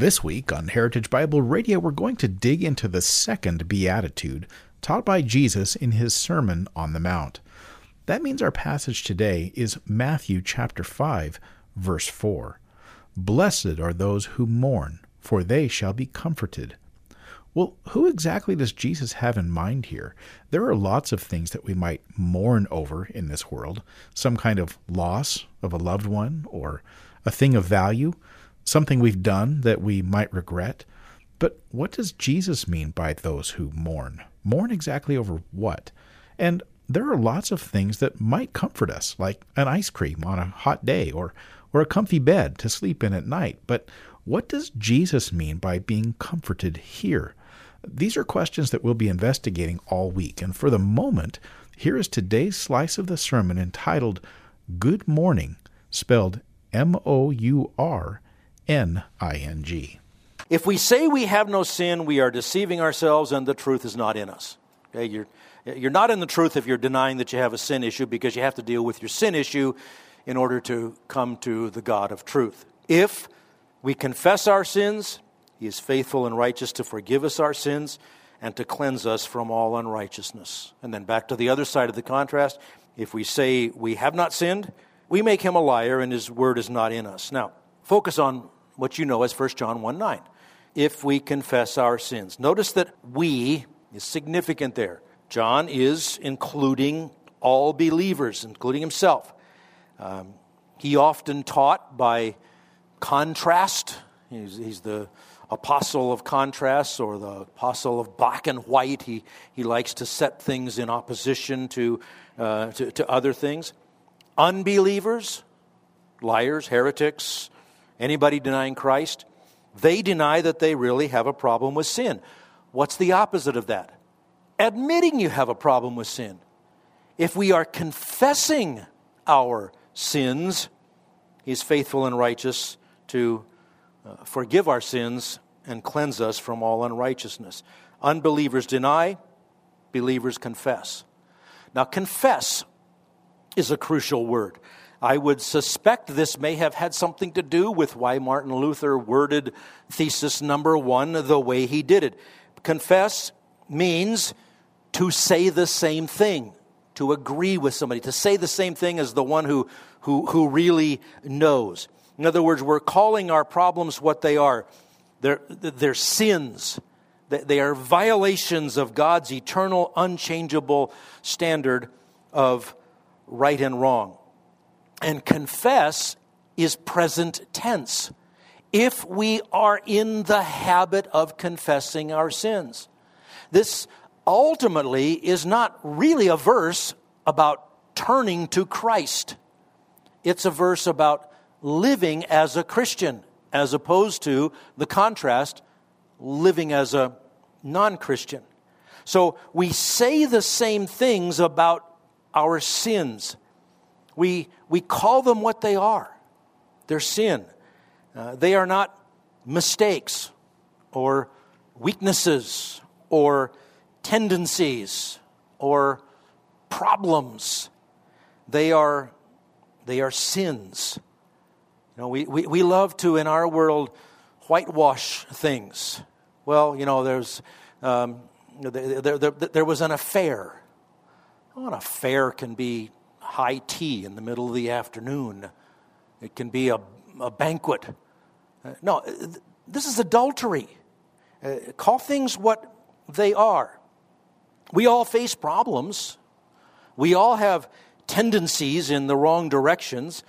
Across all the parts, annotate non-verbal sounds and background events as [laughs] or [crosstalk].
This week on Heritage Bible Radio, we're going to dig into the second beatitude taught by Jesus in his Sermon on the Mount. That means our passage today is Matthew chapter 5, verse 4. Blessed are those who mourn, for they shall be comforted. Well, who exactly does Jesus have in mind here? There are lots of things that we might mourn over in this world some kind of loss of a loved one or a thing of value something we've done that we might regret. But what does Jesus mean by those who mourn? Mourn exactly over what? And there are lots of things that might comfort us, like an ice cream on a hot day or, or a comfy bed to sleep in at night. But what does Jesus mean by being comforted here? These are questions that we'll be investigating all week. And for the moment, here is today's slice of the sermon entitled Good Morning, spelled M O U R N I N G. If we say we have no sin, we are deceiving ourselves and the truth is not in us. Okay, you're, you're not in the truth if you're denying that you have a sin issue because you have to deal with your sin issue in order to come to the God of truth. If we confess our sins, He is faithful and righteous to forgive us our sins and to cleanse us from all unrighteousness. And then back to the other side of the contrast if we say we have not sinned, we make Him a liar and His word is not in us. Now, focus on what you know as 1 John 1 9. If we confess our sins. Notice that we is significant there. John is including all believers, including himself. Um, he often taught by contrast. He's, he's, the apostle of contrast or the apostle of black and white. He, he likes to set things in opposition to, uh, to, to other things. Unbelievers, liars, heretics, Anybody denying Christ? They deny that they really have a problem with sin. What's the opposite of that? Admitting you have a problem with sin. If we are confessing our sins, He's faithful and righteous to uh, forgive our sins and cleanse us from all unrighteousness. Unbelievers deny, believers confess. Now, confess is a crucial word. I would suspect this may have had something to do with why Martin Luther worded thesis number one the way he did it. Confess means to say the same thing, to agree with somebody, to say the same thing as the one who, who, who really knows. In other words, we're calling our problems what they are. They're, they're sins. They are violations of God's eternal, unchangeable standard of right and wrong. And confess is present tense. If we are in the habit of confessing our sins, this ultimately is not really a verse about turning to Christ. It's a verse about living as a Christian, as opposed to the contrast, living as a non Christian. So we say the same things about our sins. We, we call them what they are they're sin. Uh, they are not mistakes or weaknesses or tendencies or problems. They are, they are sins. You know, we, we, we love to, in our world, whitewash things. Well, you know, there's, um, there, there, there, there was an affair. Well, an affair can be high tea in the middle of the afternoon. It can be a, a banquet. Uh, no, this is adultery. Uh, call things what they are. We all face problems. We all have tendencies in the wrong directions.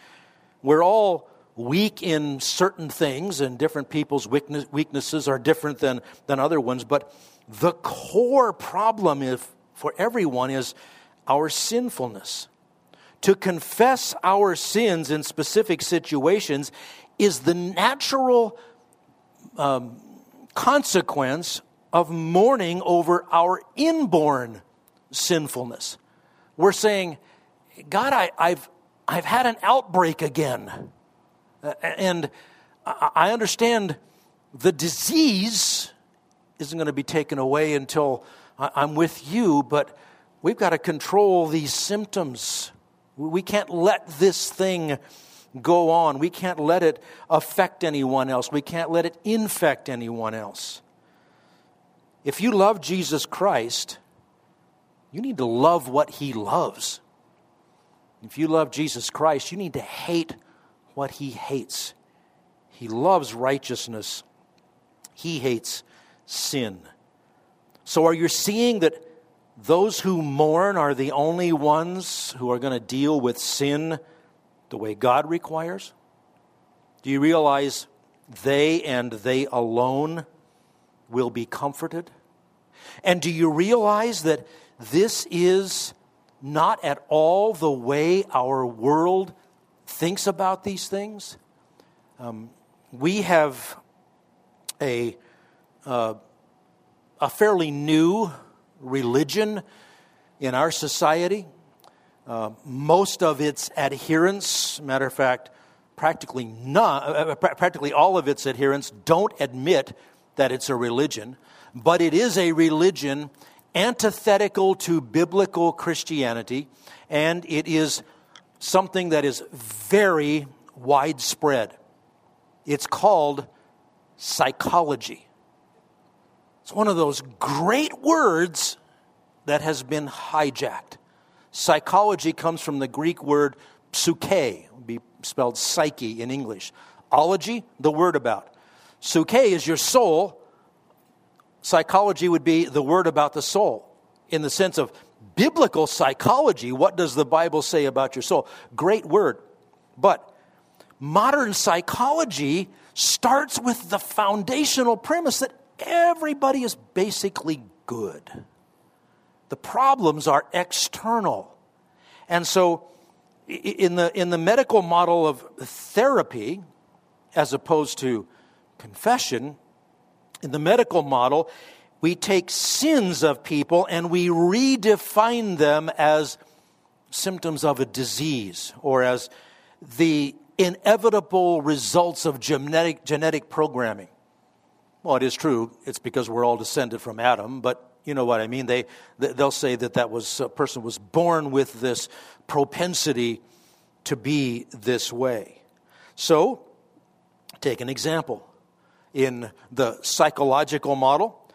We're all weak in certain things, and different people's weakness, weaknesses are different than, than other ones. But the core problem if, for everyone is our sinfulness to confess our sins in specific situations is the natural um, consequence of mourning over our inborn sinfulness. We're saying, God, I, have I've had an outbreak again. And I understand the disease isn't going to be taken away until I'm with you, but we've got to control these symptoms. We can't let this thing go on. We can't let it affect anyone else. We can't let it infect anyone else. If you love Jesus Christ, you need to love what he loves. If you love Jesus Christ, you need to hate what he hates. He loves righteousness, he hates sin. So, are you seeing that those who mourn are the only ones who are going to deal with sin the way God requires? Do you realize they and they alone will be comforted? And do you realize that this is not at all the way our world thinks about these things? Um, we have a, uh, a fairly new religion in our society. Uh, most of its adherents, matter of fact, practically none, uh, practically all of its adherents don't admit that it's a religion, but it is a religion antithetical to biblical Christianity, and it is something that is very widespread. It's called psychology. It's one of those great words that has been hijacked. Psychology comes from the Greek word psyche, be spelled psyche in English. Ology, the word about. Psyche is your soul. Psychology would be the word about the soul in the sense of biblical psychology. What does the Bible say about your soul? Great word. But modern psychology starts with the foundational premise that everybody is basically good. The problems are external. And so, in the, in the medical model of therapy, as opposed to confession, in the medical model, we take sins of people and we redefine them as symptoms of a disease or as the inevitable results of genetic, genetic programming. Well, it is true. It's because we're all descended from Adam, but you know what I mean. They, they'll say that that was a person was born with this propensity to be this way. So, take an example. In the psychological model,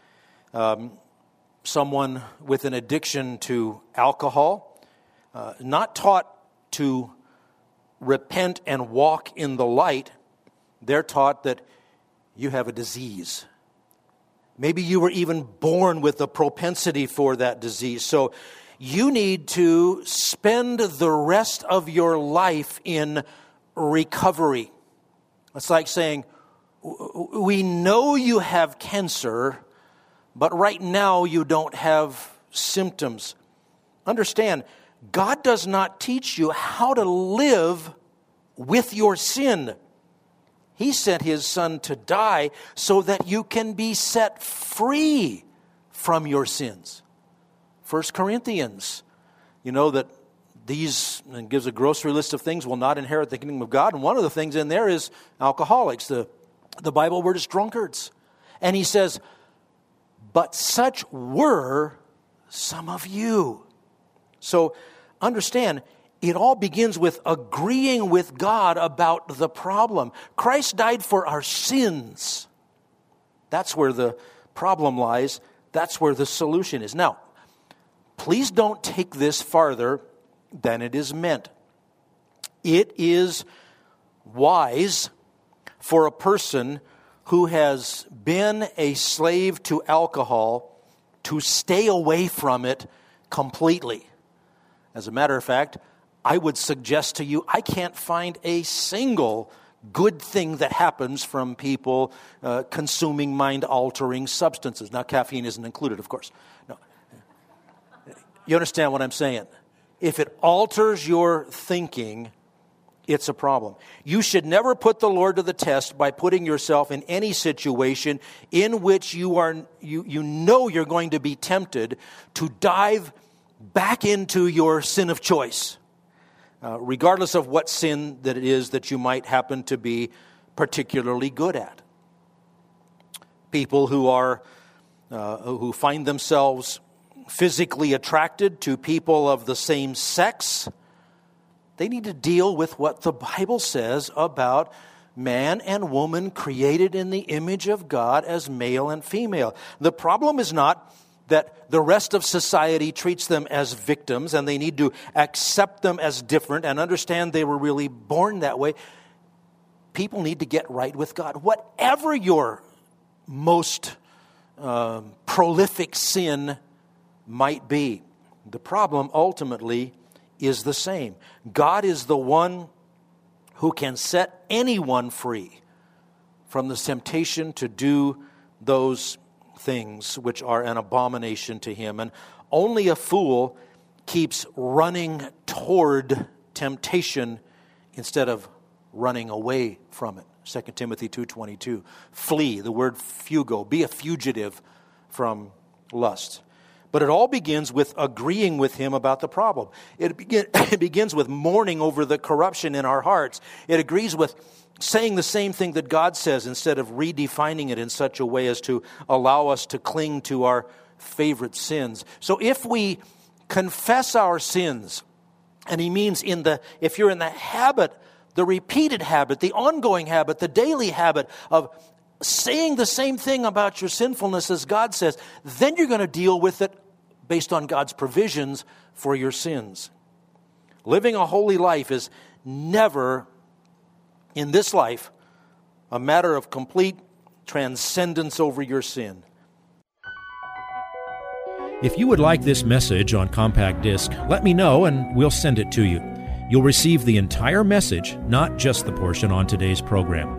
um, someone with an addiction to alcohol, uh, not taught to repent and walk in the light, they're taught that you have a disease. Maybe you were even born with a propensity for that disease. So you need to spend the rest of your life in recovery. It's like saying, We know you have cancer, but right now you don't have symptoms. Understand, God does not teach you how to live with your sin. He sent his son to die so that you can be set free from your sins. First Corinthians, you know that these and gives a grocery list of things will not inherit the kingdom of God. And one of the things in there is alcoholics. The, the Bible word is drunkards. And he says, But such were some of you. So understand, it all begins with agreeing with God about the problem. Christ died for our sins. That's where the problem lies. That's where the solution is. Now, please don't take this farther than it is meant. It is wise for a person who has been a slave to alcohol to stay away from it completely. As a matter of fact, I would suggest to you, I can't find a single good thing that happens from people uh, consuming mind altering substances. Now, caffeine isn't included, of course. No. You understand what I'm saying? If it alters your thinking, it's a problem. You should never put the Lord to the test by putting yourself in any situation in which you are you, you know you're going to be tempted to dive back into your sin of choice. Uh, regardless of what sin that it is that you might happen to be particularly good at. People who are uh, who find themselves physically attracted to people of the same sex they need to deal with what the Bible says about man and woman created in the image of God as male and female. The problem is not that the rest of society treats them as victims and they need to accept them as different and understand they were really born that way. People need to get right with God. Whatever your most um, prolific sin might be, the problem ultimately is the same. God is the one who can set anyone free from the temptation to do those things which are an abomination to him. And only a fool keeps running toward temptation instead of running away from it. 2 Timothy 2:22. Flee, the word fugo, be a fugitive from lust. But it all begins with agreeing with him about the problem. It, begin, [laughs] it begins with mourning over the corruption in our hearts. It agrees with saying the same thing that God says instead of redefining it in such a way as to allow us to cling to our favorite sins. So if we confess our sins, and he means in the if you're in the habit, the repeated habit, the ongoing habit, the daily habit of saying the same thing about your sinfulness as God says, then you're going to deal with it based on God's provisions for your sins. Living a holy life is never, in this life, a matter of complete transcendence over your sin. If you would like this message on compact disc, let me know and we'll send it to you. You'll receive the entire message, not just the portion on today's program.